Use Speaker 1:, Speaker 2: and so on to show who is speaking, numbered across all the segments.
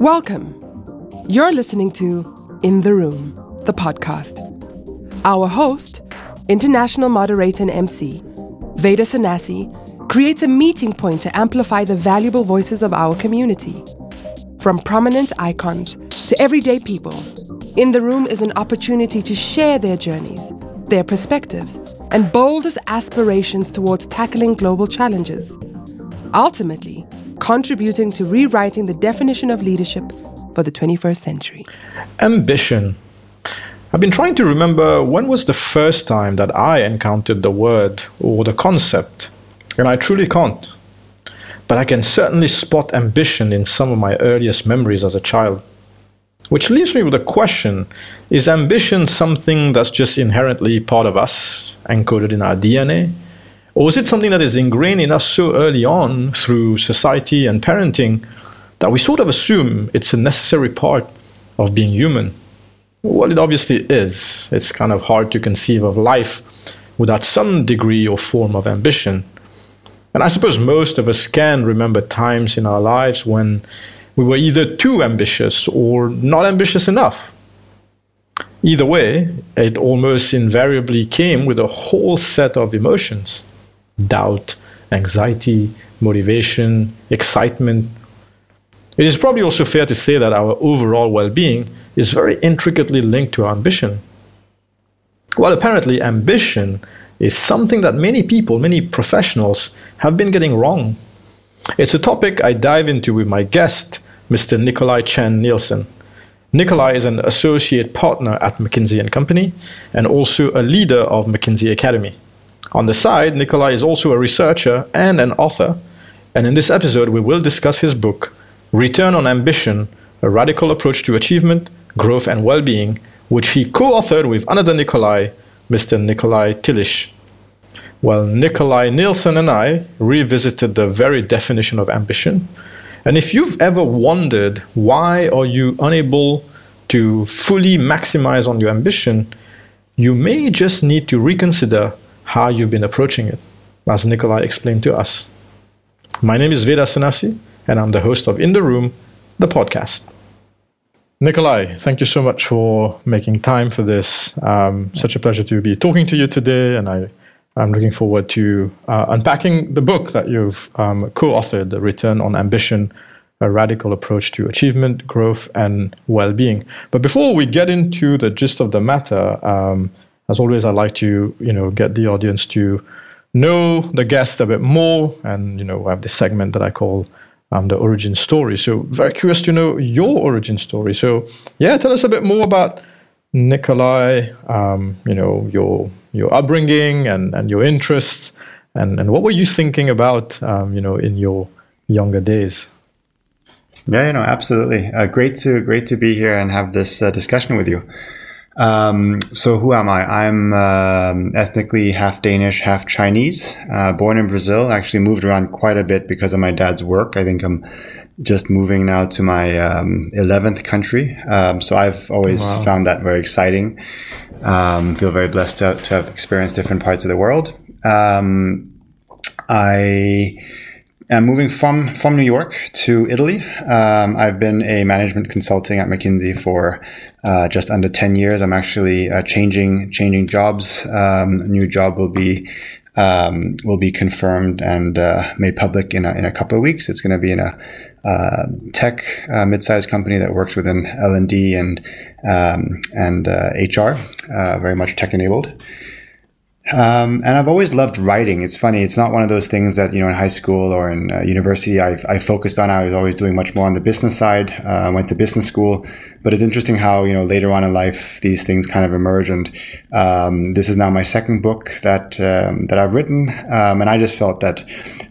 Speaker 1: Welcome. You're listening to In the Room, the podcast. Our host, international moderator and MC, Veda Sanasi, creates a meeting point to amplify the valuable voices of our community. From prominent icons to everyday people, In the Room is an opportunity to share their journeys, their perspectives, and boldest aspirations towards tackling global challenges. Ultimately, contributing to rewriting the definition of leadership for the 21st century.
Speaker 2: Ambition. I've been trying to remember when was the first time that I encountered the word or the concept, and I truly can't. But I can certainly spot ambition in some of my earliest memories as a child. Which leaves me with a question Is ambition something that's just inherently part of us, encoded in our DNA? Or is it something that is ingrained in us so early on through society and parenting that we sort of assume it's a necessary part of being human? Well, it obviously is. It's kind of hard to conceive of life without some degree or form of ambition. And I suppose most of us can remember times in our lives when we were either too ambitious or not ambitious enough. Either way, it almost invariably came with a whole set of emotions doubt, anxiety, motivation, excitement. It is probably also fair to say that our overall well being is very intricately linked to our ambition. Well, apparently, ambition is something that many people, many professionals, have been getting wrong. It's a topic I dive into with my guest, Mr. Nikolai Chen Nielsen. Nikolai is an associate partner at McKinsey & Company and also a leader of McKinsey Academy. On the side, Nikolai is also a researcher and an author, and in this episode, we will discuss his book, Return on Ambition A Radical Approach to Achievement, Growth, and Well Being, which he co authored with another Nikolai, Mr. Nikolai Tillisch. Well, Nikolai Nielsen and I revisited the very definition of ambition. And if you've ever wondered why are you unable to fully maximize on your ambition, you may just need to reconsider how you've been approaching it, as Nikolai explained to us. My name is Veda Sanasi, and I'm the host of In the Room, the podcast. Nikolai, thank you so much for making time for this. Um, such a pleasure to be talking to you today, and I, I'm looking forward to uh, unpacking the book that you've um, co authored, The Return on Ambition A Radical Approach to Achievement, Growth, and Well Being. But before we get into the gist of the matter, um, as always, I like to you know get the audience to know the guest a bit more, and you know I have this segment that I call um, the origin story. So very curious to know your origin story. So yeah, tell us a bit more about Nikolai. Um, you know your your upbringing and and your interests, and and what were you thinking about um, you know in your younger days.
Speaker 3: Yeah, you know, absolutely. Uh, great to great to be here and have this uh, discussion with you. Um, so who am I? I'm um, ethnically half Danish, half Chinese. Uh, born in Brazil. Actually moved around quite a bit because of my dad's work. I think I'm just moving now to my um, 11th country. Um, so I've always wow. found that very exciting. Um, feel very blessed to, to, have experienced different parts of the world. Um, I am moving from from New York to Italy. I've been a management consulting at McKinsey for uh, just under 10 years. I'm actually uh, changing changing jobs. Um, new job will be um, will be confirmed and uh, made public in a, in a couple of weeks. It's going to be in a uh, tech uh, mid-sized company that works within L and D and um, and HR, uh, very much tech enabled. Um, and I've always loved writing. It's funny. It's not one of those things that, you know, in high school or in uh, university, I, I, focused on. I was always doing much more on the business side. Uh, I went to business school, but it's interesting how, you know, later on in life, these things kind of emerge. And, um, this is now my second book that, um, that I've written. Um, and I just felt that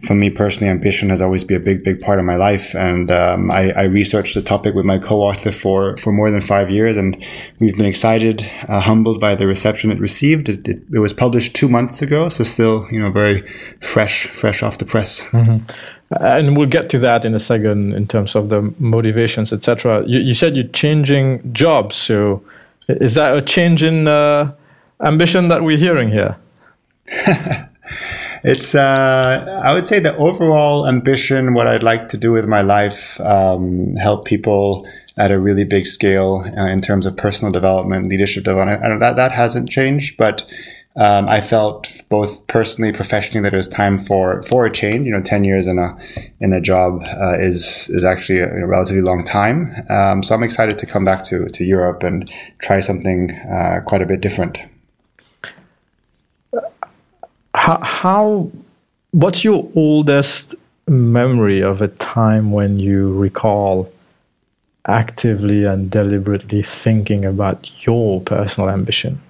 Speaker 3: for me personally, ambition has always been a big, big part of my life. And, um, I, I, researched the topic with my co-author for, for more than five years. And we've been excited, uh, humbled by the reception it received. It, it, it was published two months ago, so still you know very fresh, fresh off the press. Mm-hmm.
Speaker 2: And we'll get to that in a second in terms of the motivations, etc. You, you, said you're changing jobs, so is that a change in uh, ambition that we're hearing here?
Speaker 3: it's uh, I would say the overall ambition, what I'd like to do with my life, um, help people at a really big scale uh, in terms of personal development, leadership development. that that hasn't changed, but um, I felt both personally, professionally, that it was time for for a change. You know, ten years in a in a job uh, is is actually a, a relatively long time. Um, so I'm excited to come back to to Europe and try something uh, quite a bit different.
Speaker 2: How, how what's your oldest memory of a time when you recall actively and deliberately thinking about your personal ambition?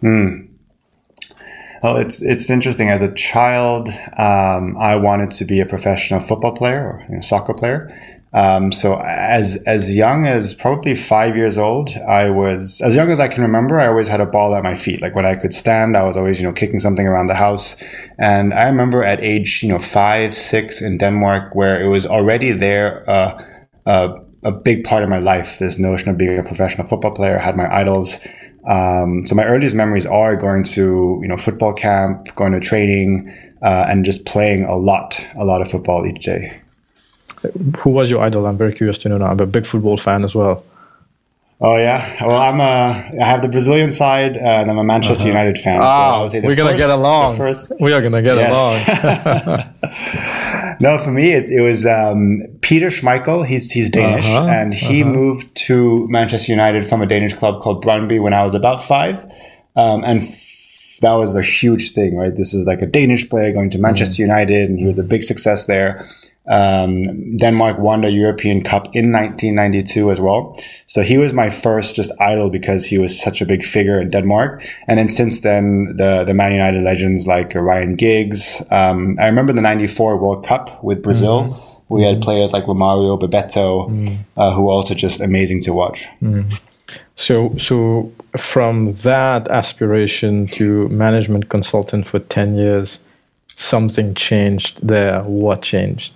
Speaker 3: Hmm. Well, it's it's interesting. As a child, um, I wanted to be a professional football player or you know, soccer player. Um, so as as young as probably five years old, I was as young as I can remember. I always had a ball at my feet. Like when I could stand, I was always you know kicking something around the house. And I remember at age you know five, six in Denmark, where it was already there. Uh, uh, a big part of my life, this notion of being a professional football player. I had my idols. Um, so my earliest memories are going to you know football camp, going to training, uh, and just playing a lot, a lot of football each day.
Speaker 2: Who was your idol? I'm very curious to know. Now. I'm a big football fan as well.
Speaker 3: Oh yeah, well I'm a I have the Brazilian side uh, and I'm a Manchester uh-huh. United fan.
Speaker 2: Oh, so we're gonna get along. First, we are gonna get yes.
Speaker 3: along. no, for me it, it was um, Peter Schmeichel. He's he's Danish uh-huh. and he uh-huh. moved to Manchester United from a Danish club called Brøndby when I was about five, um, and f- that was a huge thing, right? This is like a Danish player going to Manchester mm-hmm. United, and he was a big success there. Um, Denmark won the European Cup in 1992 as well. So he was my first just idol because he was such a big figure in Denmark. And then since then, the, the Man United legends like Ryan Giggs. Um, I remember the 94 World Cup with Brazil. Mm-hmm. We had players like Romario, Bebeto, mm. uh, who were also just amazing to watch.
Speaker 2: Mm. So, so from that aspiration to management consultant for 10 years, something changed there. What changed?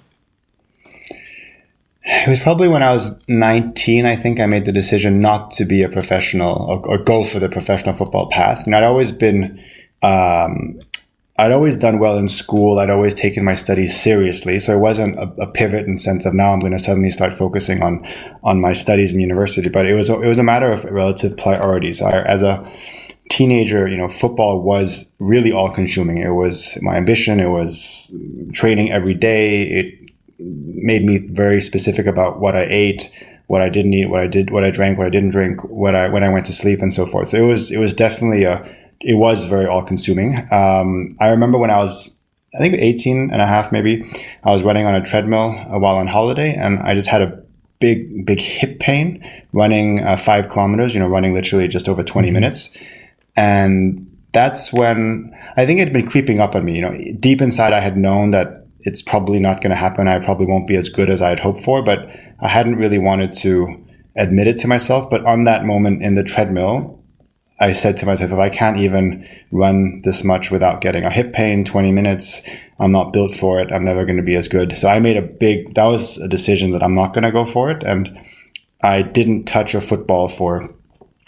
Speaker 3: It was probably when I was 19, I think I made the decision not to be a professional or, or go for the professional football path. And I'd always been, um, I'd always done well in school. I'd always taken my studies seriously. So it wasn't a, a pivot in sense of now I'm going to suddenly start focusing on, on my studies in university. But it was, it was a matter of relative priorities. I, as a teenager, you know, football was really all consuming. It was my ambition. It was training every day. It made me very specific about what I ate, what I didn't eat, what I did, what I drank, what I didn't drink, what I when I went to sleep, and so forth. So it was it was definitely a it was very all consuming. Um, I remember when I was I think 18 and a half maybe I was running on a treadmill while on holiday, and I just had a big big hip pain running uh, five kilometers. You know, running literally just over 20 mm-hmm. minutes, and that's when I think it had been creeping up on me. You know, deep inside, I had known that it's probably not going to happen. I probably won't be as good as I had hoped for, but I hadn't really wanted to admit it to myself. But on that moment in the treadmill, I said to myself, if I can't even run this much without getting a hip pain, 20 minutes, I'm not built for it. I'm never going to be as good. So I made a big, that was a decision that I'm not going to go for it. And I didn't touch a football for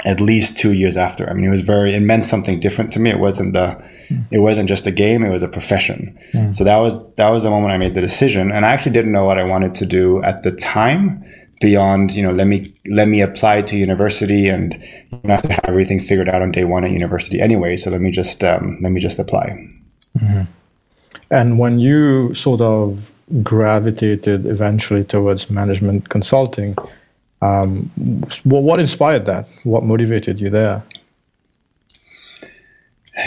Speaker 3: at least two years after. I mean, it was very, it meant something different to me. It wasn't the, mm. it wasn't just a game. It was a profession. Mm. So that was, that was the moment I made the decision. And I actually didn't know what I wanted to do at the time beyond, you know, let me, let me apply to university and you don't have to have everything figured out on day one at university anyway. So let me just, um, let me just apply.
Speaker 2: Mm-hmm. And when you sort of gravitated eventually towards management consulting, um, what, what inspired that? What motivated you there?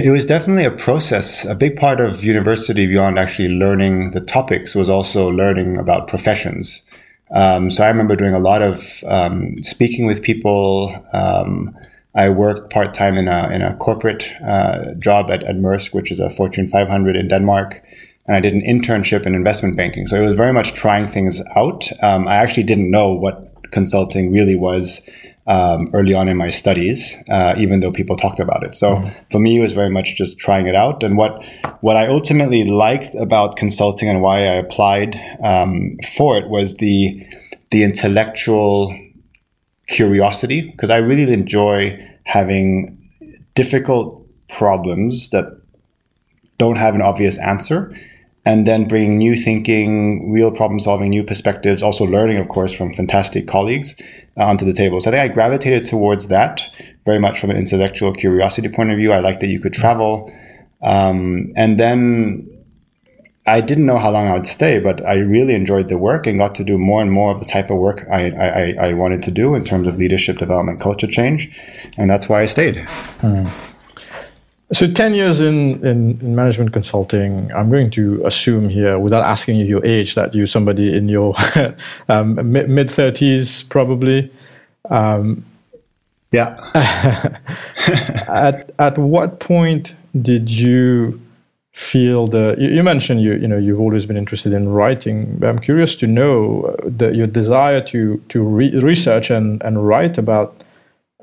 Speaker 3: It was definitely a process. A big part of university, beyond actually learning the topics, was also learning about professions. Um, so I remember doing a lot of um, speaking with people. Um, I worked part time in a in a corporate uh, job at, at Maersk, which is a Fortune 500 in Denmark, and I did an internship in investment banking. So it was very much trying things out. Um, I actually didn't know what consulting really was um, early on in my studies, uh, even though people talked about it. So mm. for me, it was very much just trying it out. And what what I ultimately liked about consulting and why I applied um, for it was the the intellectual curiosity, because I really enjoy having difficult problems that don't have an obvious answer and then bringing new thinking, real problem solving, new perspectives, also learning, of course, from fantastic colleagues uh, onto the table. So I think I gravitated towards that very much from an intellectual curiosity point of view. I like that you could travel. Um, and then I didn't know how long I would stay, but I really enjoyed the work and got to do more and more of the type of work I, I, I wanted to do in terms of leadership development, culture change. And that's why I stayed. Mm.
Speaker 2: So 10 years in, in, in, management consulting, I'm going to assume here, without asking you your age, that you're somebody in your um, mid 30s, probably. Um,
Speaker 3: yeah.
Speaker 2: at, at what point did you feel the, you, you, mentioned you, you know, you've always been interested in writing, but I'm curious to know the, your desire to, to re- research and, and write about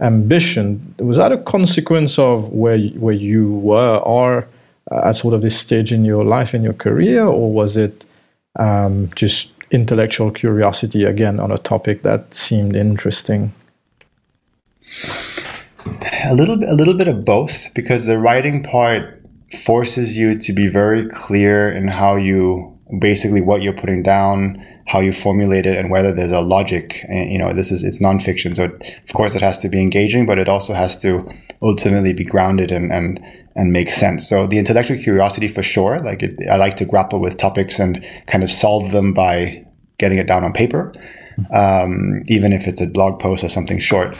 Speaker 2: ambition was that a consequence of where where you were or uh, at sort of this stage in your life in your career or was it um, just intellectual curiosity again on a topic that seemed interesting?
Speaker 3: A little bit a little bit of both because the writing part forces you to be very clear in how you basically what you're putting down how you formulate it and whether there's a logic. Eh, you know, this is it's nonfiction, so it, of course it has to be engaging, but it also has to ultimately be grounded and and and make sense. So the intellectual curiosity for sure. Like it, I like to grapple with topics and kind of solve them by getting it down on paper, um, even if it's a blog post or something short.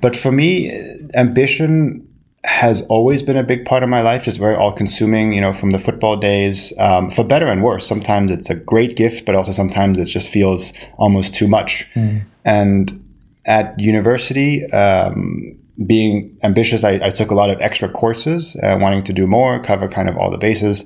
Speaker 3: But for me, ambition has always been a big part of my life, just very all consuming, you know, from the football days, um, for better and worse. Sometimes it's a great gift, but also sometimes it just feels almost too much. Mm. And at university, um, being ambitious, I, I, took a lot of extra courses, uh, wanting to do more, cover kind of all the bases.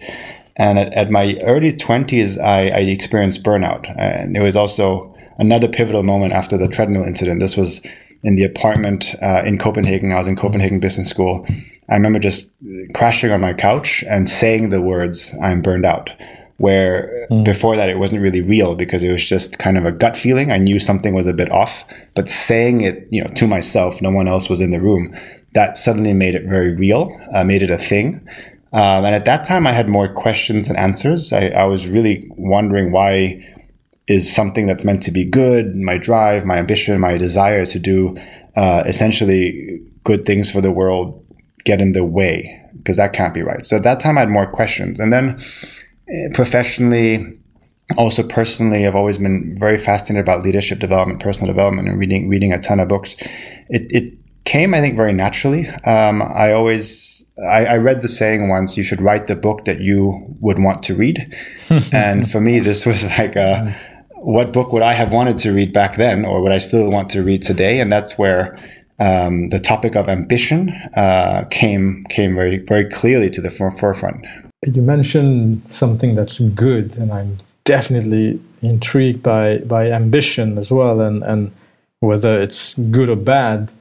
Speaker 3: And at, at my early 20s, I, I experienced burnout. And it was also another pivotal moment after the treadmill incident. This was in the apartment uh, in Copenhagen. I was in Copenhagen Business School. I remember just crashing on my couch and saying the words, I'm burned out. Where mm. before that, it wasn't really real because it was just kind of a gut feeling. I knew something was a bit off, but saying it, you know, to myself, no one else was in the room. That suddenly made it very real, uh, made it a thing. Um, and at that time, I had more questions and answers. I, I was really wondering why is something that's meant to be good, my drive, my ambition, my desire to do uh, essentially good things for the world get in the way because that can't be right. So at that time, I had more questions. And then eh, professionally, also personally, I've always been very fascinated about leadership development, personal development, and reading reading a ton of books. It, it came, I think, very naturally. Um, I always I, I, read the saying once: "You should write the book that you would want to read." and for me, this was like a what book would I have wanted to read back then, or would I still want to read today? And that's where um, the topic of ambition uh, came came very very clearly to the forefront.
Speaker 2: You mentioned something that's good, and I'm definitely intrigued by by ambition as well, and and whether it's good or bad.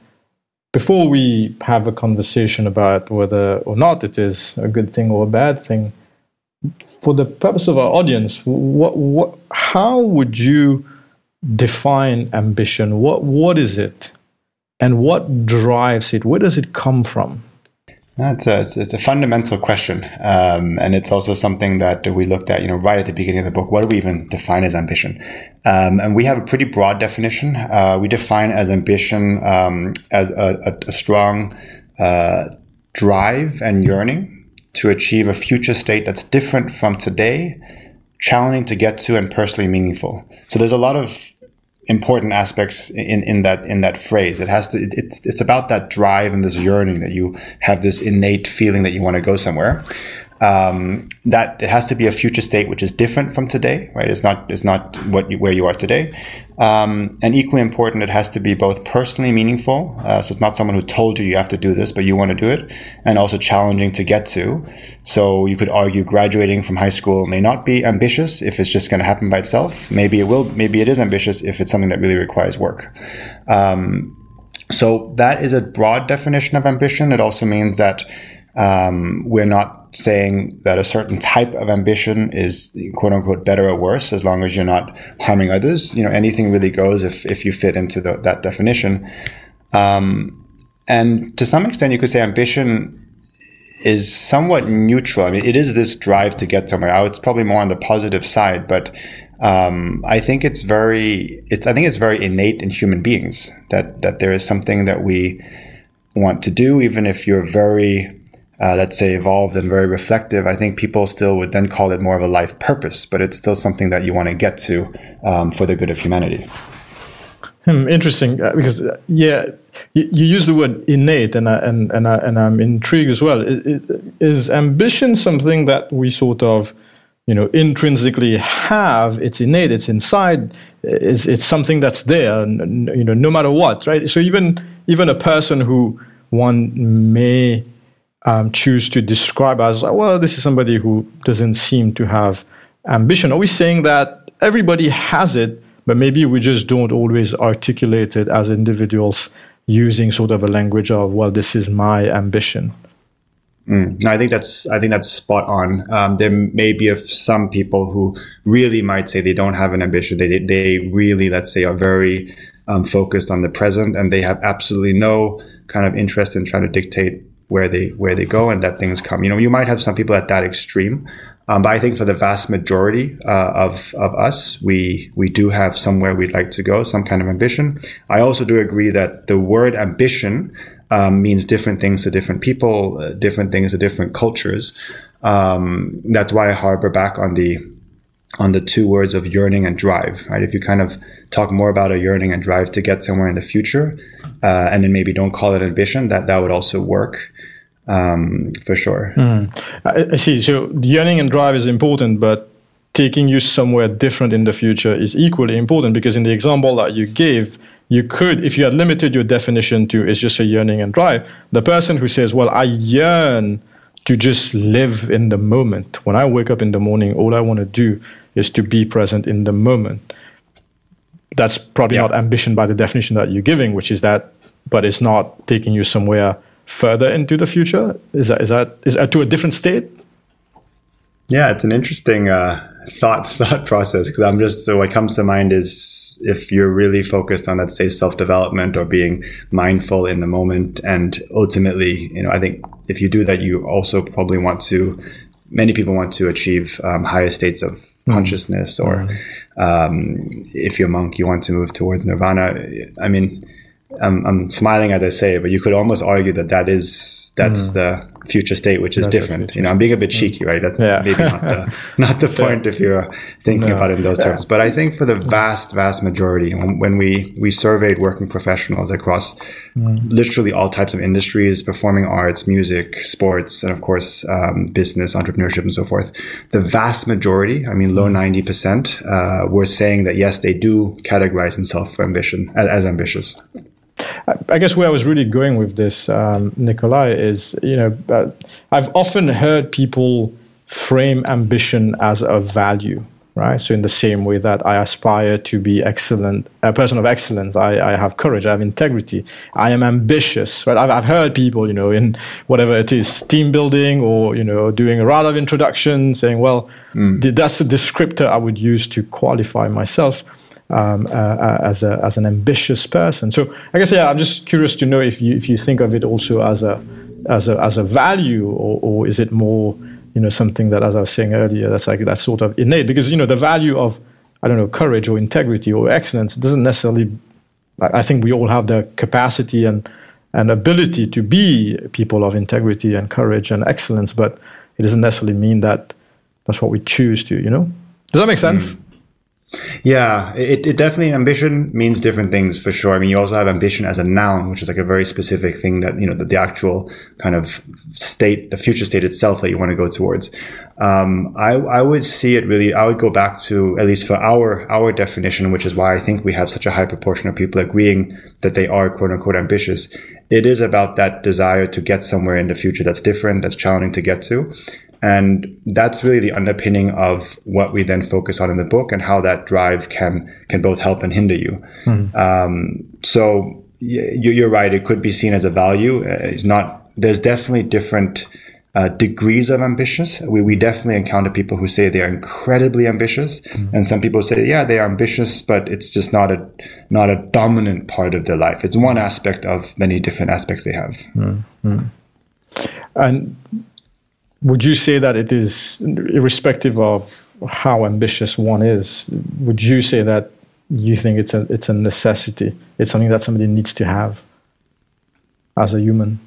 Speaker 2: Before we have a conversation about whether or not it is a good thing or a bad thing, for the purpose of our audience, what, what, how would you define ambition? What, what is it? And what drives it? Where does it come from?
Speaker 3: It's a, it's, it's a fundamental question. Um, and it's also something that we looked at, you know, right at the beginning of the book. What do we even define as ambition? Um, and we have a pretty broad definition. Uh, we define as ambition um, as a, a, a strong uh, drive and yearning to achieve a future state that's different from today, challenging to get to, and personally meaningful. So there's a lot of important aspects in, in that in that phrase. It has to. It, it's it's about that drive and this yearning that you have this innate feeling that you want to go somewhere um, that it has to be a future state which is different from today, right? It's not it's not what you, where you are today, um, and equally important, it has to be both personally meaningful. Uh, so it's not someone who told you you have to do this, but you want to do it, and also challenging to get to. So you could argue graduating from high school may not be ambitious if it's just going to happen by itself. Maybe it will. Maybe it is ambitious if it's something that really requires work. Um, so that is a broad definition of ambition. It also means that um, we're not saying that a certain type of ambition is quote unquote better or worse as long as you're not harming others. You know, anything really goes if, if you fit into the, that definition. Um, and to some extent, you could say ambition is somewhat neutral. I mean, it is this drive to get somewhere. It's probably more on the positive side, but um, I think it's very. It's I think it's very innate in human beings that that there is something that we want to do, even if you're very uh, let's say, evolved and very reflective, I think people still would then call it more of a life purpose, but it's still something that you want to get to um, for the good of humanity.
Speaker 2: Hmm, interesting, uh, because uh, yeah, you, you, use the word innate, and I, and and I, and I'm intrigued as well. It, it, is ambition something that we sort of, you know, intrinsically have? It's innate. It's inside. It's, it's something that's there. You know, no matter what, right? So even even a person who one may um, choose to describe as well, this is somebody who doesn't seem to have ambition. Are we saying that everybody has it, but maybe we just don't always articulate it as individuals using sort of a language of, well, this is my ambition?
Speaker 3: Mm. No, I think that's I think that's spot on. Um, there may be some people who really might say they don't have an ambition. They they really, let's say, are very um, focused on the present, and they have absolutely no kind of interest in trying to dictate where they where they go and let things come. You know, you might have some people at that extreme, um, but I think for the vast majority uh, of of us, we we do have somewhere we'd like to go, some kind of ambition. I also do agree that the word ambition um, means different things to different people, uh, different things to different cultures. Um, that's why I harbor back on the on the two words of yearning and drive. Right? If you kind of talk more about a yearning and drive to get somewhere in the future, uh, and then maybe don't call it ambition, that that would also work um, for sure.
Speaker 2: Mm. I, I, see. So yearning and drive is important, but taking you somewhere different in the future is equally important because in the example that you gave, you could, if you had limited your definition to it's just a yearning and drive, the person who says, "Well, I yearn to just live in the moment. When I wake up in the morning, all I want to do is to be present in the moment." That's probably yeah. not ambition by the definition that you're giving, which is that, but it's not taking you somewhere further into the future? Is that is that is that to a different state?
Speaker 3: Yeah, it's an interesting uh, thought thought process because I'm just so what comes to mind is if you're really focused on let's say self development or being mindful in the moment, and ultimately, you know, I think if you do that, you also probably want to. Many people want to achieve um, higher states of mm. consciousness, or mm. um, if you're a monk, you want to move towards nirvana. I mean, I'm, I'm smiling as I say it, but you could almost argue that that is that's mm. the future state, which is that's different. You know, I'm being a bit cheeky, right? That's yeah. maybe not the, not the point if you're thinking no. about it in those terms. But I think for the vast, vast majority, when, when we we surveyed working professionals across mm. literally all types of industries, performing arts, music, sports, and of course um, business, entrepreneurship, and so forth, the vast majority, I mean, low mm. ninety percent, uh, were saying that yes, they do categorize themselves for ambition as, as ambitious.
Speaker 2: I guess where I was really going with this, um, Nikolai, is you know uh, I've often heard people frame ambition as a value, right? So in the same way that I aspire to be excellent, a person of excellence, I, I have courage, I have integrity, I am ambitious, right? I've, I've heard people, you know, in whatever it is, team building or you know doing a round of introduction, saying, well, mm. that's a descriptor I would use to qualify myself um, uh, uh, as a as an ambitious person. So I guess yeah, I'm just curious to know if you if you think of it also as a as a as a value, or, or is it more you know something that, as I was saying earlier, that's like that sort of innate? Because you know the value of I don't know courage or integrity or excellence doesn't necessarily. I think we all have the capacity and and ability to be people of integrity and courage and excellence, but it doesn't necessarily mean that that's what we choose to. You know, does that make sense? Mm.
Speaker 3: Yeah, it, it definitely ambition means different things for sure. I mean, you also have ambition as a noun, which is like a very specific thing that you know the, the actual kind of state, the future state itself that you want to go towards. Um, I I would see it really. I would go back to at least for our our definition, which is why I think we have such a high proportion of people agreeing that they are quote unquote ambitious. It is about that desire to get somewhere in the future that's different, that's challenging to get to, and that's really the underpinning of what we then focus on in the book and how that drive can can both help and hinder you. Mm. Um, so you're right; it could be seen as a value. Uh, it's not. There's definitely different uh, degrees of ambitious. We, we definitely encounter people who say they are incredibly ambitious, mm. and some people say, yeah, they are ambitious, but it's just not a not a dominant part of their life. It's one aspect of many different aspects they have.
Speaker 2: Mm. And would you say that it is irrespective of how ambitious one is? Would you say that you think it's a it's a necessity? It's something that somebody needs to have as a human.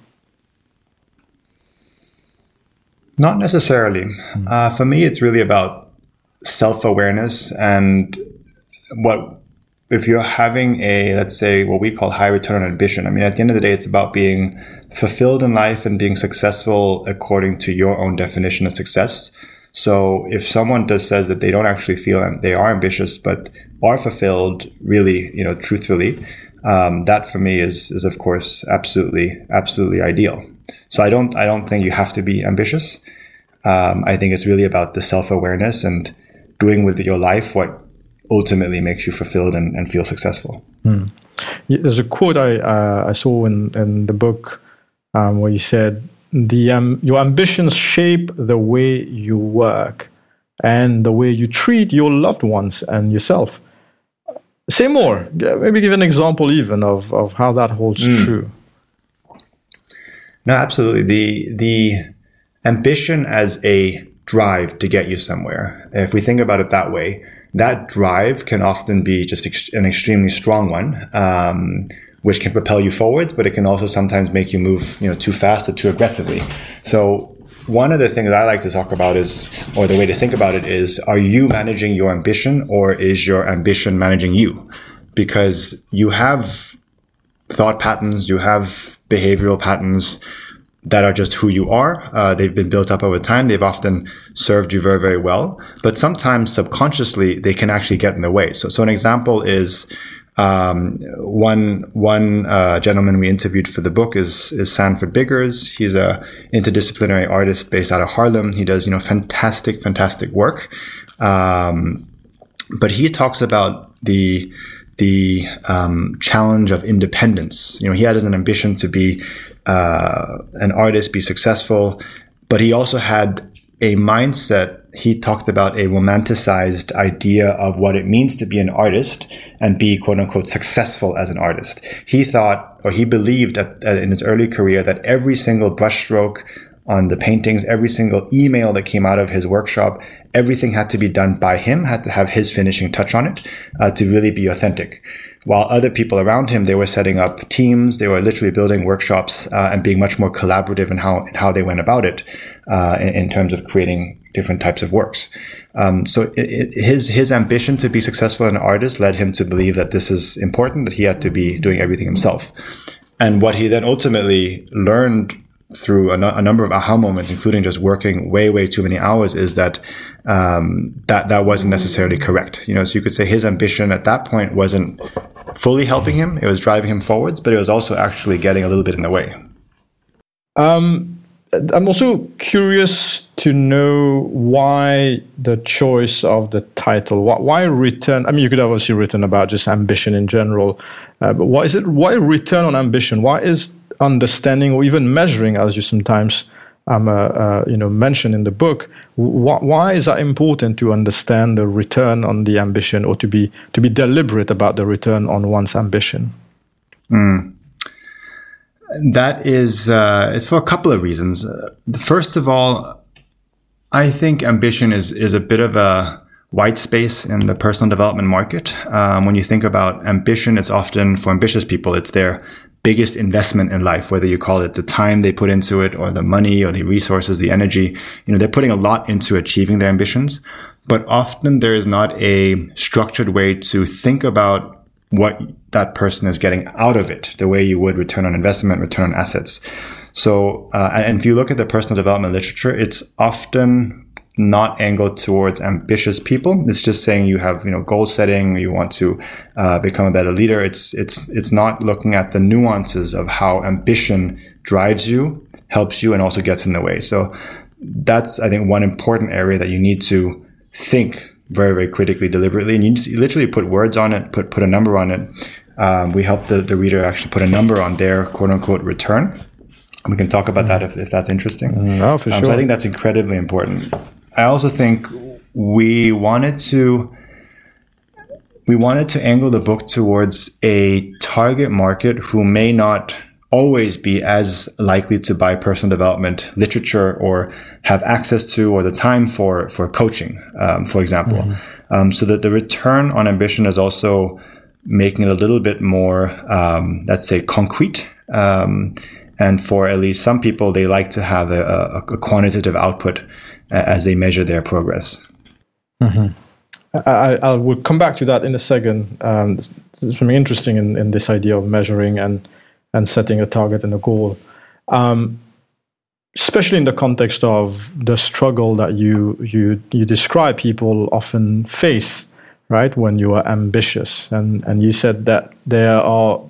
Speaker 3: Not necessarily. Mm. Uh, for me, it's really about self awareness and what if you're having a let's say what we call high return on ambition. I mean, at the end of the day, it's about being fulfilled in life and being successful according to your own definition of success. So if someone does says that they don't actually feel they are ambitious but are fulfilled, really, you know, truthfully, um, that for me is is of course absolutely absolutely ideal. So I don't I don't think you have to be ambitious. Um, I think it's really about the self awareness and doing with your life what ultimately makes you fulfilled and, and feel successful.
Speaker 2: Hmm. There's a quote I uh, I saw in in the book um, where you said the um, your ambitions shape the way you work and the way you treat your loved ones and yourself. Say more. Maybe give an example even of, of how that holds mm. true.
Speaker 3: No, absolutely. The the ambition as a drive to get you somewhere. If we think about it that way, that drive can often be just ex- an extremely strong one, um, which can propel you forwards, but it can also sometimes make you move, you know, too fast or too aggressively. So one of the things I like to talk about is, or the way to think about it is, are you managing your ambition or is your ambition managing you? Because you have thought patterns, you have behavioral patterns that are just who you are. Uh, they've been built up over time. They've often served you very, very well. But sometimes subconsciously, they can actually get in the way. So, so an example is um, one one uh, gentleman we interviewed for the book is is Sanford Biggers. He's a interdisciplinary artist based out of Harlem. He does you know fantastic fantastic work, um, but he talks about the the um, challenge of independence. You know, he had an ambition to be uh, an artist, be successful, but he also had a mindset he talked about a romanticized idea of what it means to be an artist and be quote unquote successful as an artist. He thought, or he believed in his early career that every single brushstroke on the paintings, every single email that came out of his workshop, everything had to be done by him, had to have his finishing touch on it uh, to really be authentic. While other people around him, they were setting up teams, they were literally building workshops uh, and being much more collaborative in how in how they went about it uh, in, in, terms of creating different types of works. Um, so it, it, his his ambition to be successful as an artist led him to believe that this is important, that he had to be doing everything himself. And what he then ultimately learned through a, a, number of aha moments, including just working way, way too many hours, is that um, that that wasn't necessarily correct. You know, so you could say his ambition at that point wasn't fully helping him; it was driving him forwards, but it was also actually getting a little bit in the way.
Speaker 2: Um, I'm also curious to know why the choice of the title. Why, return? I mean, you could have obviously written about just ambition in general, uh, but why is it? Why return on ambition? Why is understanding or even measuring, as you sometimes um, you know mention in the book, wh- why is that important to understand the return on the ambition or to be to be deliberate about the return on one's ambition?
Speaker 3: Mm. That is, uh, it's for a couple of reasons. First of all, I think ambition is is a bit of a white space in the personal development market. Um, when you think about ambition, it's often for ambitious people, it's their biggest investment in life, whether you call it the time they put into it or the money or the resources, the energy. You know, they're putting a lot into achieving their ambitions, but often there is not a structured way to think about what that person is getting out of it, the way you would return on investment, return on assets. So, uh, and if you look at the personal development literature, it's often not angled towards ambitious people. It's just saying you have, you know, goal setting, you want to uh, become a better leader. It's it's it's not looking at the nuances of how ambition drives you, helps you, and also gets in the way. So that's I think one important area that you need to think very, very critically, deliberately, and you, just, you literally put words on it, put put a number on it. Um, we help the, the reader actually put a number on their quote unquote return. We can talk about that if, if that's interesting.
Speaker 2: Mm, oh, for um, sure.
Speaker 3: So I think that's incredibly important. I also think we wanted to we wanted to angle the book towards a target market who may not always be as likely to buy personal development literature or have access to or the time for for coaching, um, for example. Mm-hmm. Um, so that the return on ambition is also making it a little bit more, um, let's say, concrete. Um, and for at least some people, they like to have a, a, a quantitative output as they measure their progress.
Speaker 2: Mm-hmm. I, I will come back to that in a second. Um, there's something interesting in, in this idea of measuring and and setting a target and a goal. Um, especially in the context of the struggle that you you you describe people often face right when you are ambitious and and you said that there are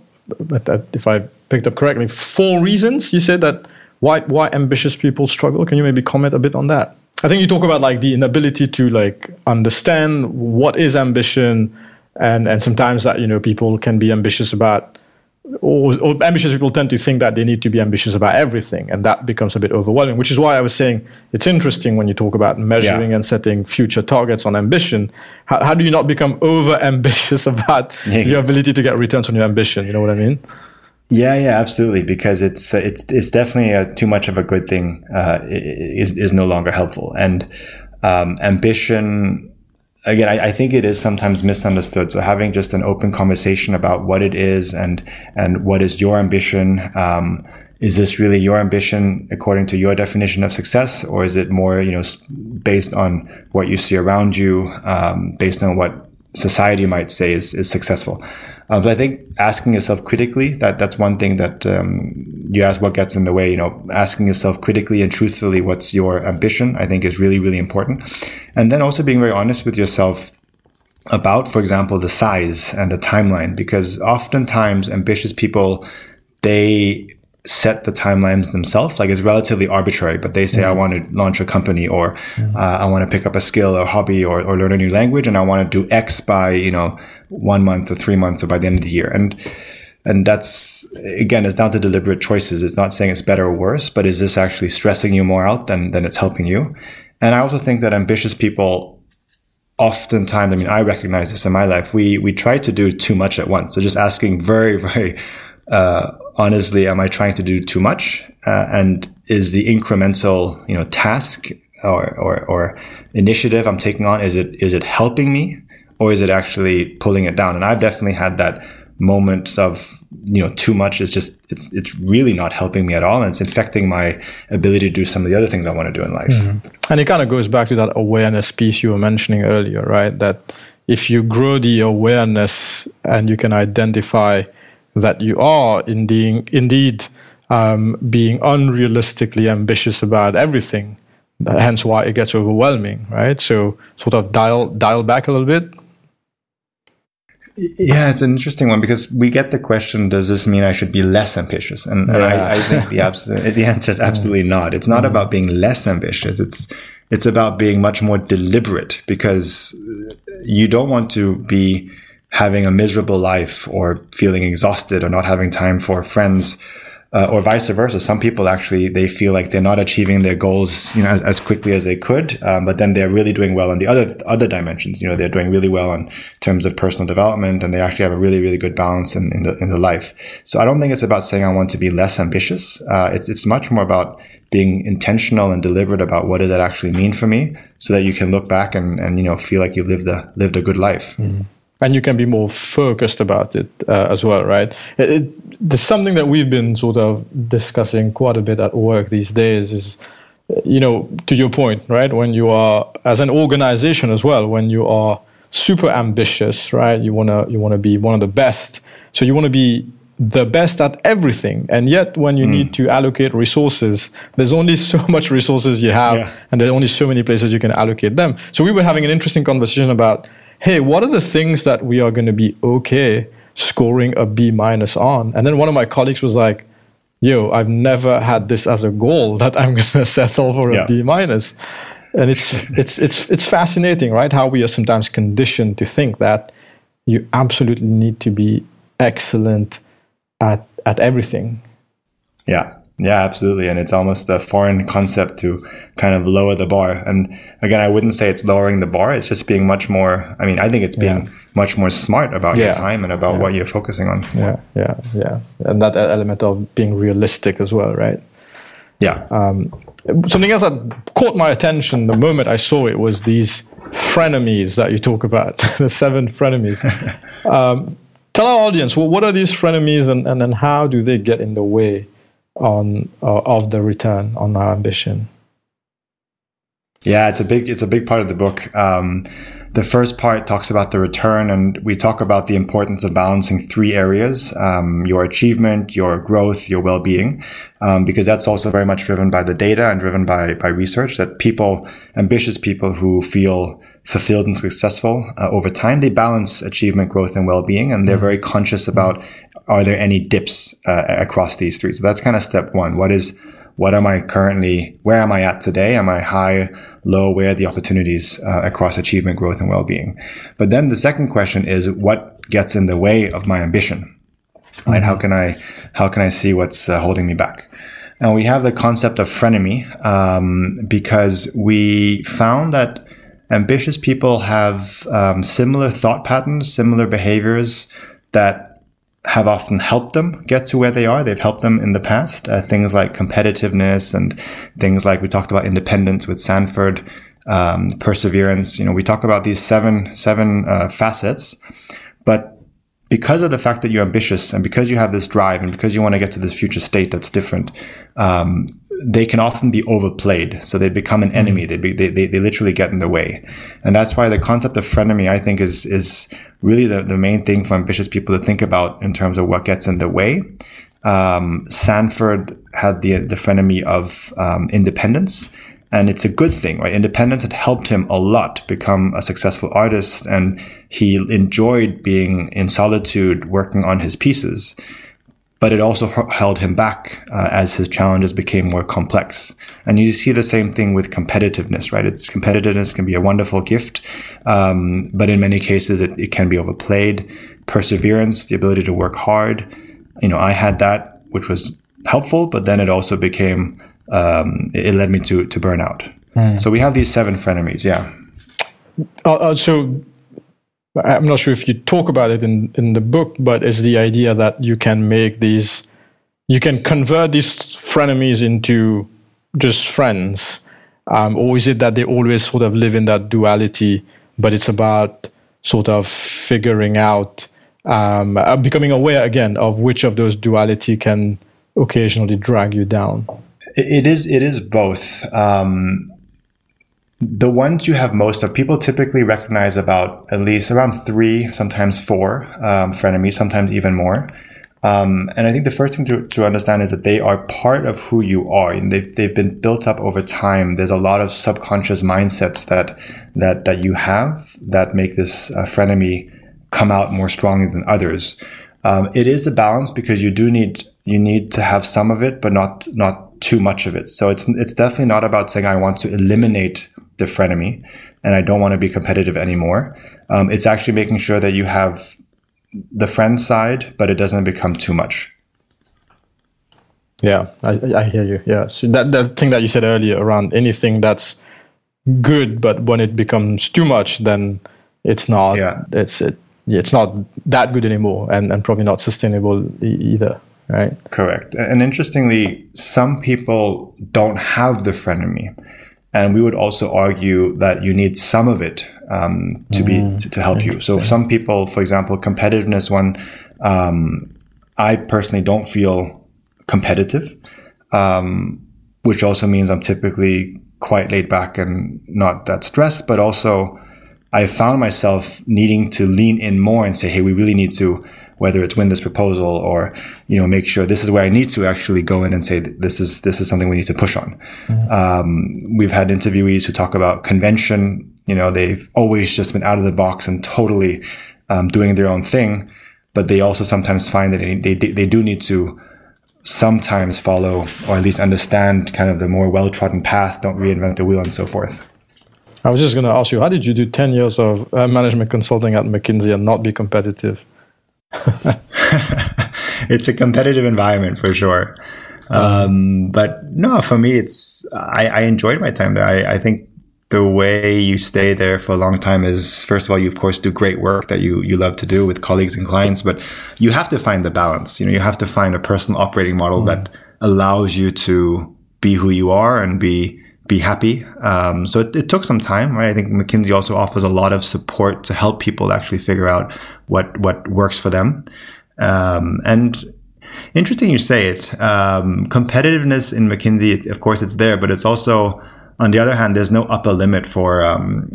Speaker 2: if i picked up correctly four reasons you said that why why ambitious people struggle can you maybe comment a bit on that i think you talk about like the inability to like understand what is ambition and and sometimes that you know people can be ambitious about or, or, ambitious people tend to think that they need to be ambitious about everything, and that becomes a bit overwhelming. Which is why I was saying it's interesting when you talk about measuring yeah. and setting future targets on ambition. How, how do you not become over ambitious about yeah. your ability to get returns on your ambition? You know what I mean?
Speaker 3: Yeah, yeah, absolutely. Because it's uh, it's it's definitely a, too much of a good thing uh, is is no longer helpful, and um, ambition again, I, I, think it is sometimes misunderstood. So having just an open conversation about what it is and and what is your ambition. Um, is this really your ambition according to your definition of success, or is it more, you know, based on what you see around you, um, based on what society might say is, is successful? Uh, but I think asking yourself critically that that's one thing that um, you ask what gets in the way. You know, asking yourself critically and truthfully what's your ambition. I think is really really important, and then also being very honest with yourself about, for example, the size and the timeline, because oftentimes ambitious people they set the timelines themselves. Like it's relatively arbitrary, but they say, mm-hmm. I want to launch a company or mm-hmm. uh, I want to pick up a skill or hobby or, or learn a new language and I want to do X by, you know, one month or three months or by the end of the year. And, and that's, again, it's down to deliberate choices. It's not saying it's better or worse, but is this actually stressing you more out than, than it's helping you? And I also think that ambitious people oftentimes, I mean, I recognize this in my life. We, we try to do too much at once. So just asking very, very, uh, honestly, am I trying to do too much? Uh, and is the incremental, you know, task or, or, or initiative I'm taking on, is it, is it helping me or is it actually pulling it down? And I've definitely had that moments of, you know, too much is just, it's, it's really not helping me at all. And it's infecting my ability to do some of the other things I want to do in life. Mm-hmm.
Speaker 2: And it kind of goes back to that awareness piece you were mentioning earlier, right? That if you grow the awareness and you can identify that you are indeed, indeed um, being unrealistically ambitious about everything. Hence why it gets overwhelming, right? So sort of dial dial back a little bit.
Speaker 3: Yeah, it's an interesting one because we get the question: Does this mean I should be less ambitious? And, yeah. and I, I, think the absolute, the answer is absolutely not. It's not mm. about being less ambitious. It's it's about being much more deliberate because you don't want to be having a miserable life or feeling exhausted or not having time for friends uh, or vice versa. Some people actually they feel like they're not achieving their goals, you know, as, as quickly as they could, um, but then they're really doing well in the other other dimensions. You know, they're doing really well in terms of personal development, and they actually have a really really good balance in, in the in the life. So I don't think it's about saying I want to be less ambitious. Uh, it's it's much more about being intentional and deliberate about what does that actually mean for me, so that you can look back and and you know feel like you lived a lived a good life. Mm
Speaker 2: and you can be more focused about it uh, as well, right? It, it, there's something that we've been sort of discussing quite a bit at work these days is, you know, to your point, right? When you are as an organization as well, when you are super ambitious, right? You wanna you wanna be one of the best, so you want to be the best at everything and yet when you mm. need to allocate resources there's only so much resources you have yeah. and there's only so many places you can allocate them so we were having an interesting conversation about hey, what are the things that we are going to be okay scoring a B minus on? And then one of my colleagues was like, yo, I've never had this as a goal that I'm going to settle for yeah. a B minus. And it's, it's, it's, it's fascinating, right? How we are sometimes conditioned to think that you absolutely need to be excellent at, at everything.
Speaker 3: Yeah. Yeah, absolutely. And it's almost a foreign concept to kind of lower the bar. And again, I wouldn't say it's lowering the bar. It's just being much more, I mean, I think it's being yeah. much more smart about yeah. your time and about yeah. what you're focusing on.
Speaker 2: Yeah, yeah, yeah. And that element of being realistic as well, right?
Speaker 3: Yeah. Um,
Speaker 2: something else that caught my attention the moment I saw it was these frenemies that you talk about, the seven frenemies. um, tell our audience, well, what are these frenemies and, and, and how do they get in the way on uh, of the return on our ambition?
Speaker 3: Yeah, it's a big it's a big part of the book. Um, the first part talks about the return, and we talk about the importance of balancing three areas: um, your achievement, your growth, your well-being, um, because that's also very much driven by the data and driven by by research. That people, ambitious people who feel fulfilled and successful uh, over time, they balance achievement, growth, and well-being, and they're mm-hmm. very conscious about are there any dips uh, across these three. So that's kind of step one. What is what am I currently, where am I at today? Am I high, low? Where are the opportunities uh, across achievement, growth, and well-being? But then the second question is what gets in the way of my ambition? Right? Mm-hmm. How can I, how can I see what's uh, holding me back? And we have the concept of frenemy um, because we found that ambitious people have um, similar thought patterns, similar behaviors that have often helped them get to where they are. They've helped them in the past. Uh, things like competitiveness and things like we talked about independence with Sanford, um, perseverance. You know, we talk about these seven seven uh, facets, but because of the fact that you're ambitious and because you have this drive and because you want to get to this future state that's different, um, they can often be overplayed. So they become an enemy. They, be, they, they, they literally get in the way. And that's why the concept of frenemy, I think, is, is really the, the main thing for ambitious people to think about in terms of what gets in the way. Um, Sanford had the, the frenemy of um, independence. And it's a good thing, right? Independence had helped him a lot become a successful artist, and he enjoyed being in solitude working on his pieces but it also held him back uh, as his challenges became more complex. And you see the same thing with competitiveness, right? It's competitiveness can be a wonderful gift, um, but in many cases it, it, can be overplayed. Perseverance, the ability to work hard. You know, I had that, which was helpful, but then it also became um, it, led me to to burnout. Mm. So we have these seven frenemies. Yeah.
Speaker 2: Uh, uh so I'm not sure if you talk about it in, in the book, but it's the idea that you can make these, you can convert these frenemies into just friends. Um, or is it that they always sort of live in that duality, but it's about sort of figuring out, um, uh, becoming aware again of which of those duality can occasionally drag you down?
Speaker 3: It is. It is both. Um, the ones you have most of, people typically recognize about at least around three, sometimes four um, frenemies, sometimes even more. Um, and I think the first thing to, to understand is that they are part of who you are, and they've they've been built up over time. There's a lot of subconscious mindsets that that that you have that make this uh, frenemy come out more strongly than others. Um, it is the balance because you do need you need to have some of it, but not not too much of it. So it's it's definitely not about saying I want to eliminate the frenemy and I don't want to be competitive anymore. Um, it's actually making sure that you have the friend side, but it doesn't become too much.
Speaker 2: Yeah, I, I hear you. Yeah, so that that thing that you said earlier around anything that's good, but when it becomes too much, then it's not. Yeah. It's it. It's not that good anymore, and and probably not sustainable either. Right.
Speaker 3: Correct. And interestingly, some people don't have the frenemy. And we would also argue that you need some of it um, to be to, to help you. So some people, for example, competitiveness one, um, I personally don't feel competitive, um, which also means I'm typically quite laid back and not that stressed. But also, I found myself needing to lean in more and say, "Hey, we really need to." Whether it's win this proposal or you know make sure this is where I need to actually go in and say this is this is something we need to push on. Mm-hmm. Um, we've had interviewees who talk about convention. You know, they've always just been out of the box and totally um, doing their own thing, but they also sometimes find that they, they, they do need to sometimes follow or at least understand kind of the more well trodden path. Don't reinvent the wheel and so forth.
Speaker 2: I was just going to ask you, how did you do 10 years of uh, management consulting at McKinsey and not be competitive?
Speaker 3: it's a competitive environment for sure. Um, but no, for me, it's I, I enjoyed my time there. I, I think the way you stay there for a long time is first of all you of course do great work that you you love to do with colleagues and clients but you have to find the balance you know you have to find a personal operating model mm. that allows you to be who you are and be be happy um, so it, it, took some time right i think mckinsey also offers a lot of support to help people actually figure out what what works for them um, and interesting you say it um, competitiveness in mckinsey of course it's there but it's also on the other hand, there's no upper limit for um,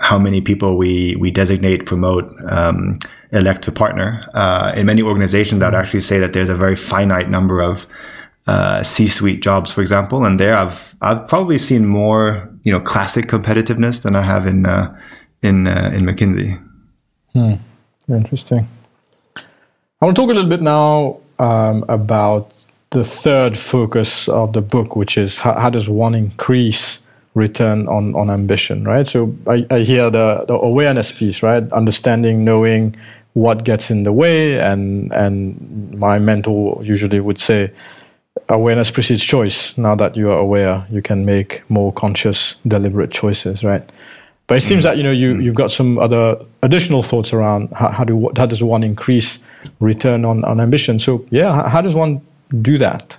Speaker 3: how many people we we designate, promote, um, elect to partner. Uh, in many organizations, that actually say that there's a very finite number of uh, C-suite jobs, for example. And there, I've I've probably seen more you know classic competitiveness than I have in uh, in uh, in McKinsey.
Speaker 2: Hmm. Interesting. I want to talk a little bit now um, about the third focus of the book, which is how, how does one increase return on, on ambition, right? So I, I hear the, the awareness piece, right? Understanding, knowing what gets in the way, and and my mentor usually would say, awareness precedes choice. Now that you are aware, you can make more conscious, deliberate choices, right? But it seems mm. that you know you you've got some other additional thoughts around how, how do how does one increase return on, on ambition? So yeah, how does one do that?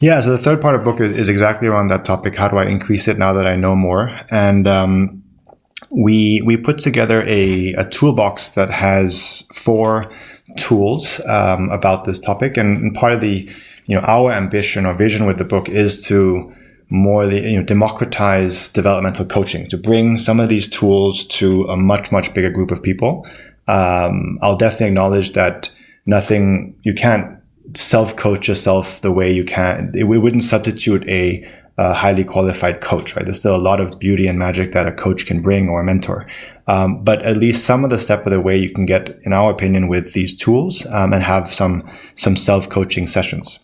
Speaker 3: Yeah, so the third part of the book is, is exactly around that topic. How do I increase it now that I know more? And um, we we put together a, a toolbox that has four tools um, about this topic, and, and, part of the you know our ambition or vision with the book is to more the you know democratize developmental coaching to bring some of these tools to a much much bigger group of people. Um, I'll definitely acknowledge that nothing you can't self coach yourself the way you can. It, we wouldn't substitute a, a, highly qualified coach, right? There's still a lot of beauty and magic that a coach can bring or a mentor. Um, but at least some of the step of the way you can get, in our opinion, with these tools um, and have some some self coaching sessions.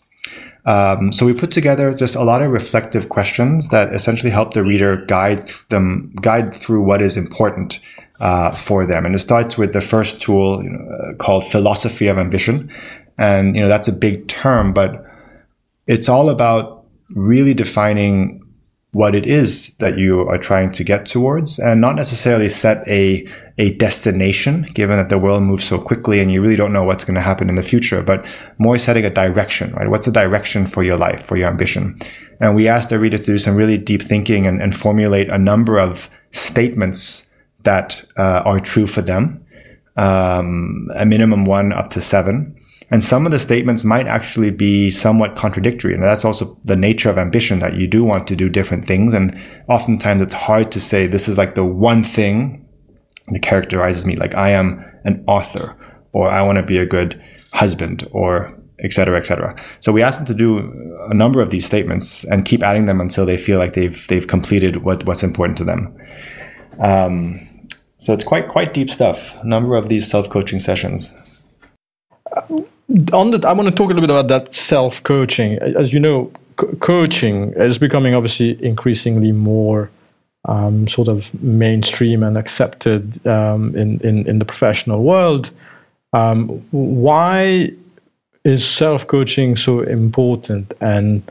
Speaker 3: Um, so we put together just a lot of reflective questions that essentially help the reader guide them guide through what is important uh, for them. And it starts with the first tool you know, uh, called philosophy of ambition. And, you know, that's a big term, but it's all about really defining what it is that you are trying to get towards and not necessarily set a, a destination, given that the world moves so quickly and you really don't know what's going to happen in the future, but more setting a direction, right? What's the direction for your life, for your ambition? And we asked the reader to do some really deep thinking and, and formulate a number of statements that uh, are true for them, um, a minimum one up to seven. And some of the statements might actually be somewhat contradictory. And that's also the nature of ambition that you do want to do different things. And oftentimes it's hard to say this is like the one thing that characterizes me. Like I am an author or I want to be a good husband or et cetera, et cetera. So we ask them to do a number of these statements and keep adding them until they feel like they've, they've completed what, what's important to them. Um, so it's quite, quite deep stuff. A number of these self-coaching sessions
Speaker 2: on that, I want to talk a little bit about that self coaching. As you know, co- coaching is becoming obviously increasingly more um, sort of mainstream and accepted um, in, in, in the professional world. Um, why is self coaching so important? And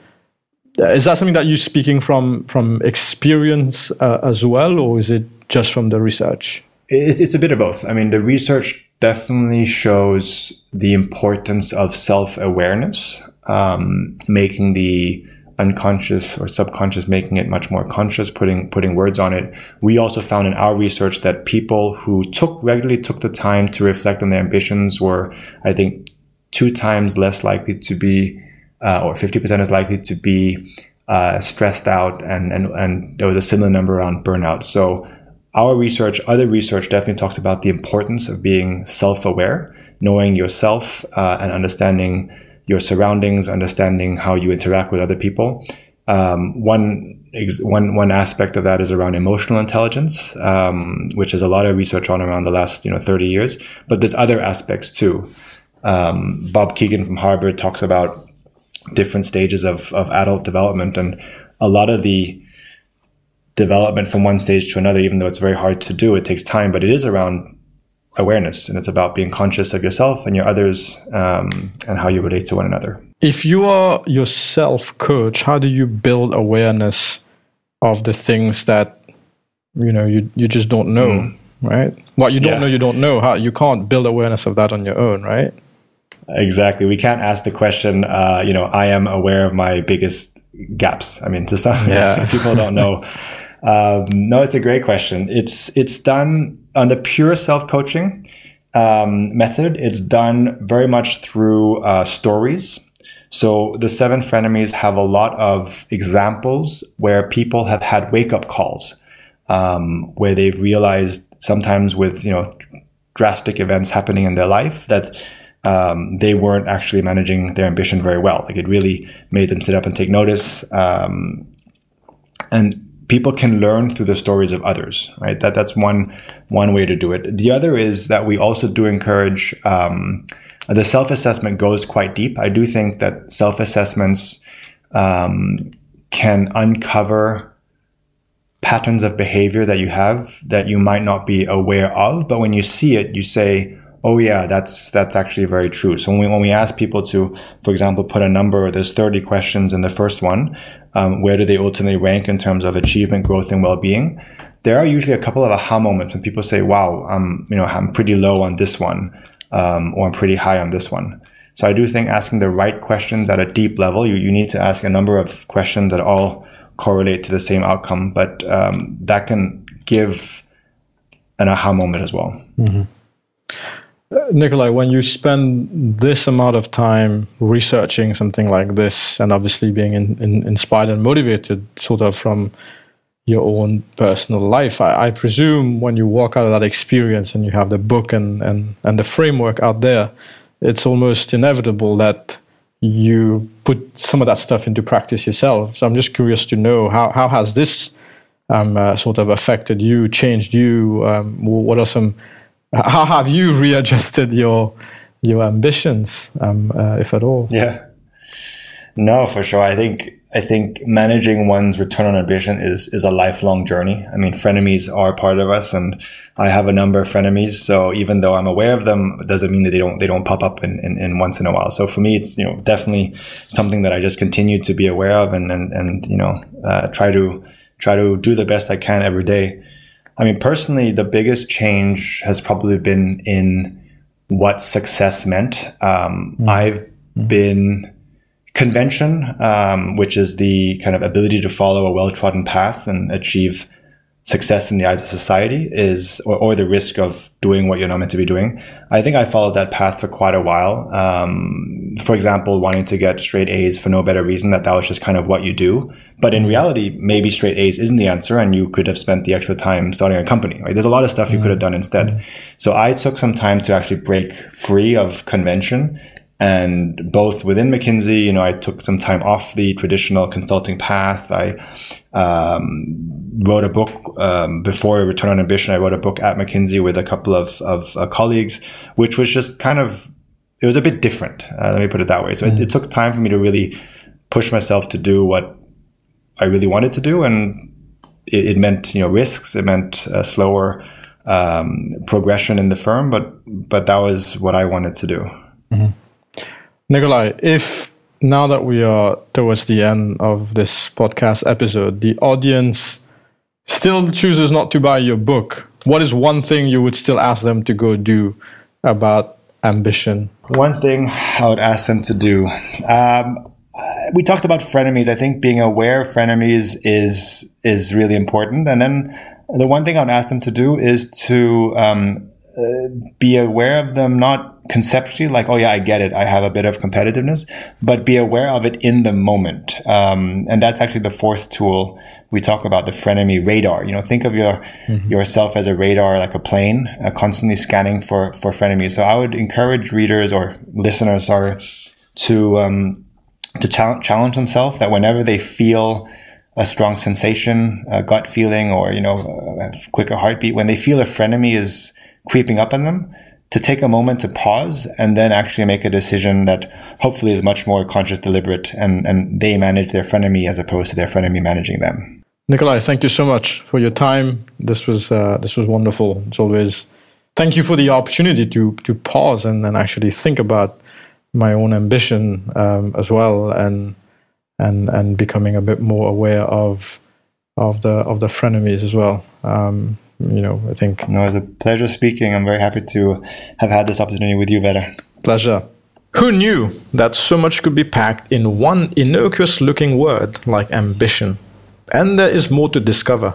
Speaker 2: is that something that you're speaking from from experience uh, as well, or is it just from the research?
Speaker 3: it's a bit of both. I mean, the research definitely shows the importance of self awareness, um, making the unconscious or subconscious, making it much more conscious, putting putting words on it. We also found in our research that people who took regularly took the time to reflect on their ambitions were, I think, two times less likely to be, uh, or fifty percent as likely to be uh, stressed out, and and and there was a similar number around burnout. So our research, other research definitely talks about the importance of being self aware, knowing yourself uh, and understanding your surroundings, understanding how you interact with other people. Um, one, one, one aspect of that is around emotional intelligence, um, which is a lot of research on around the last you know 30 years. But there's other aspects too. Um, Bob Kegan from Harvard talks about different stages of, of adult development, and a lot of the development from one stage to another, even though it's very hard to do. It takes time, but it is around awareness and it's about being conscious of yourself and your others um, and how you relate to one another.
Speaker 2: If you are yourself coach, how do you build awareness of the things that you know you, you just don't know, mm. right? What you don't yeah. know, you don't know. How you can't build awareness of that on your own, right?
Speaker 3: Exactly. We can't ask the question. Uh, you know, I am aware of my biggest gaps. I mean, to some yeah. people don't know. Um, no, it's a great question. It's it's done on the pure self coaching um, method. It's done very much through uh, stories. So the seven frenemies have a lot of examples where people have had wake up calls, um, where they've realized sometimes with you know drastic events happening in their life that um, they weren't actually managing their ambition very well. Like it really made them sit up and take notice. Um, and people can learn through the stories of others, right? That that's one one way to do it. The other is that we also do encourage um, the self assessment goes quite deep. I do think that self assessments um, can uncover patterns of behavior that you have that you might not be aware of, but when you see it, you say, oh yeah, that's that's actually very true. So when we, when we ask people to, for example, put a number, there's 30 questions in the first one, um, where do they ultimately rank in terms of achievement, growth, and well-being? There are usually a couple of aha moments when people say, "Wow, I'm you know I'm pretty low on this one, um, or I'm pretty high on this one." So I do think asking the right questions at a deep level, you, you need to ask a number of questions that all correlate to the same outcome, but um, that can give an aha moment as well.
Speaker 2: Mm-hmm. Nikolai, when you spend this amount of time researching something like this and obviously being in, in, inspired and motivated sort of from your own personal life, I, I, presume when you walk out of that experience and you have the book and, and, and the framework out there, it's almost inevitable that you put some of that stuff into practice yourself. So I'm just curious to know how, how has this um, uh, sort of affected you, changed you? Um, what are some how have you readjusted your your ambitions, um, uh, if at all?
Speaker 3: Yeah, no, for sure. I think I think managing one's return on ambition is is a lifelong journey. I mean, frenemies are part of us, and I have a number of frenemies. So even though I'm aware of them, it doesn't mean that they don't they don't pop up in, in, in, once in a while. So for me, it's you know definitely something that I just continue to be aware of, and and, and you know uh, try to try to do the best I can every day. I mean, personally, the biggest change has probably been in what success meant. Um, mm. I've mm. been convention, um, which is the kind of ability to follow a well trodden path and achieve success in the eyes of society is, or, or, the risk of doing what you're not meant to be doing. I think I followed that path for quite a while. Um, for example, wanting to get straight A's for no better reason that that was just kind of what you do. But in reality, maybe straight A's isn't the answer and you could have spent the extra time starting a company, right? There's a lot of stuff you could have done instead. So I took some time to actually break free of convention and both within McKinsey, you know, I took some time off the traditional consulting path. I um, wrote a book um, before I Return on Ambition. I wrote a book at McKinsey with a couple of, of uh, colleagues, which was just kind of it was a bit different. Uh, let me put it that way. So mm-hmm. it, it, took time for me to really push myself to do what I really wanted to do, and it, it meant you know risks. It meant a slower um, progression in the firm, but but that was what I wanted to do.
Speaker 2: Mm-hmm. Nikolai, if now that we are towards the end of this podcast episode, the audience still chooses not to buy your book, what is one thing you would still ask them to go do about ambition?
Speaker 3: One thing I would ask them to do. Um, we talked about frenemies. I think being aware of frenemies is is really important. And then the one thing I would ask them to do is to um, uh, be aware of them not conceptually like oh yeah i get it. I have a bit of competitiveness but be aware of it in the moment. Um, and that's actually the fourth tool we talk about the frenemy radar. You know think of your mm-hmm. yourself as a radar like a plane uh, constantly scanning for for frenemies. So i would encourage readers or listeners sorry to um, to challenge, challenge themselves that whenever they feel a strong sensation a gut feeling or you know a quicker heartbeat when they feel a frenemy is creeping up on them to take a moment to pause and then actually make a decision that hopefully is much more conscious, deliberate, and, and they manage their frenemy as opposed to their frenemy managing them.
Speaker 2: Nikolai, thank you so much for your time. This was uh, this was wonderful. It's always thank you for the opportunity to to pause and, and actually think about my own ambition um, as well, and and and becoming a bit more aware of of the of the frenemies as well. Um, you know, I think.
Speaker 3: No, it was a pleasure speaking. I'm very happy to have had this opportunity with you, Vedder.
Speaker 2: Pleasure. Who knew that so much could be packed in one innocuous looking word like ambition? And there is more to discover.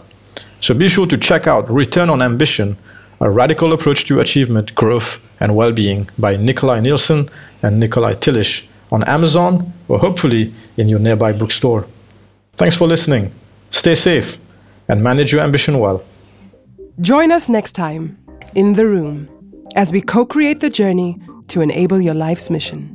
Speaker 2: So be sure to check out Return on Ambition, a radical approach to achievement, growth, and well being by Nikolai Nielsen and Nikolai Tillich on Amazon or hopefully in your nearby bookstore. Thanks for listening. Stay safe and manage your ambition well.
Speaker 1: Join us next time in the room as we co create the journey to enable your life's mission.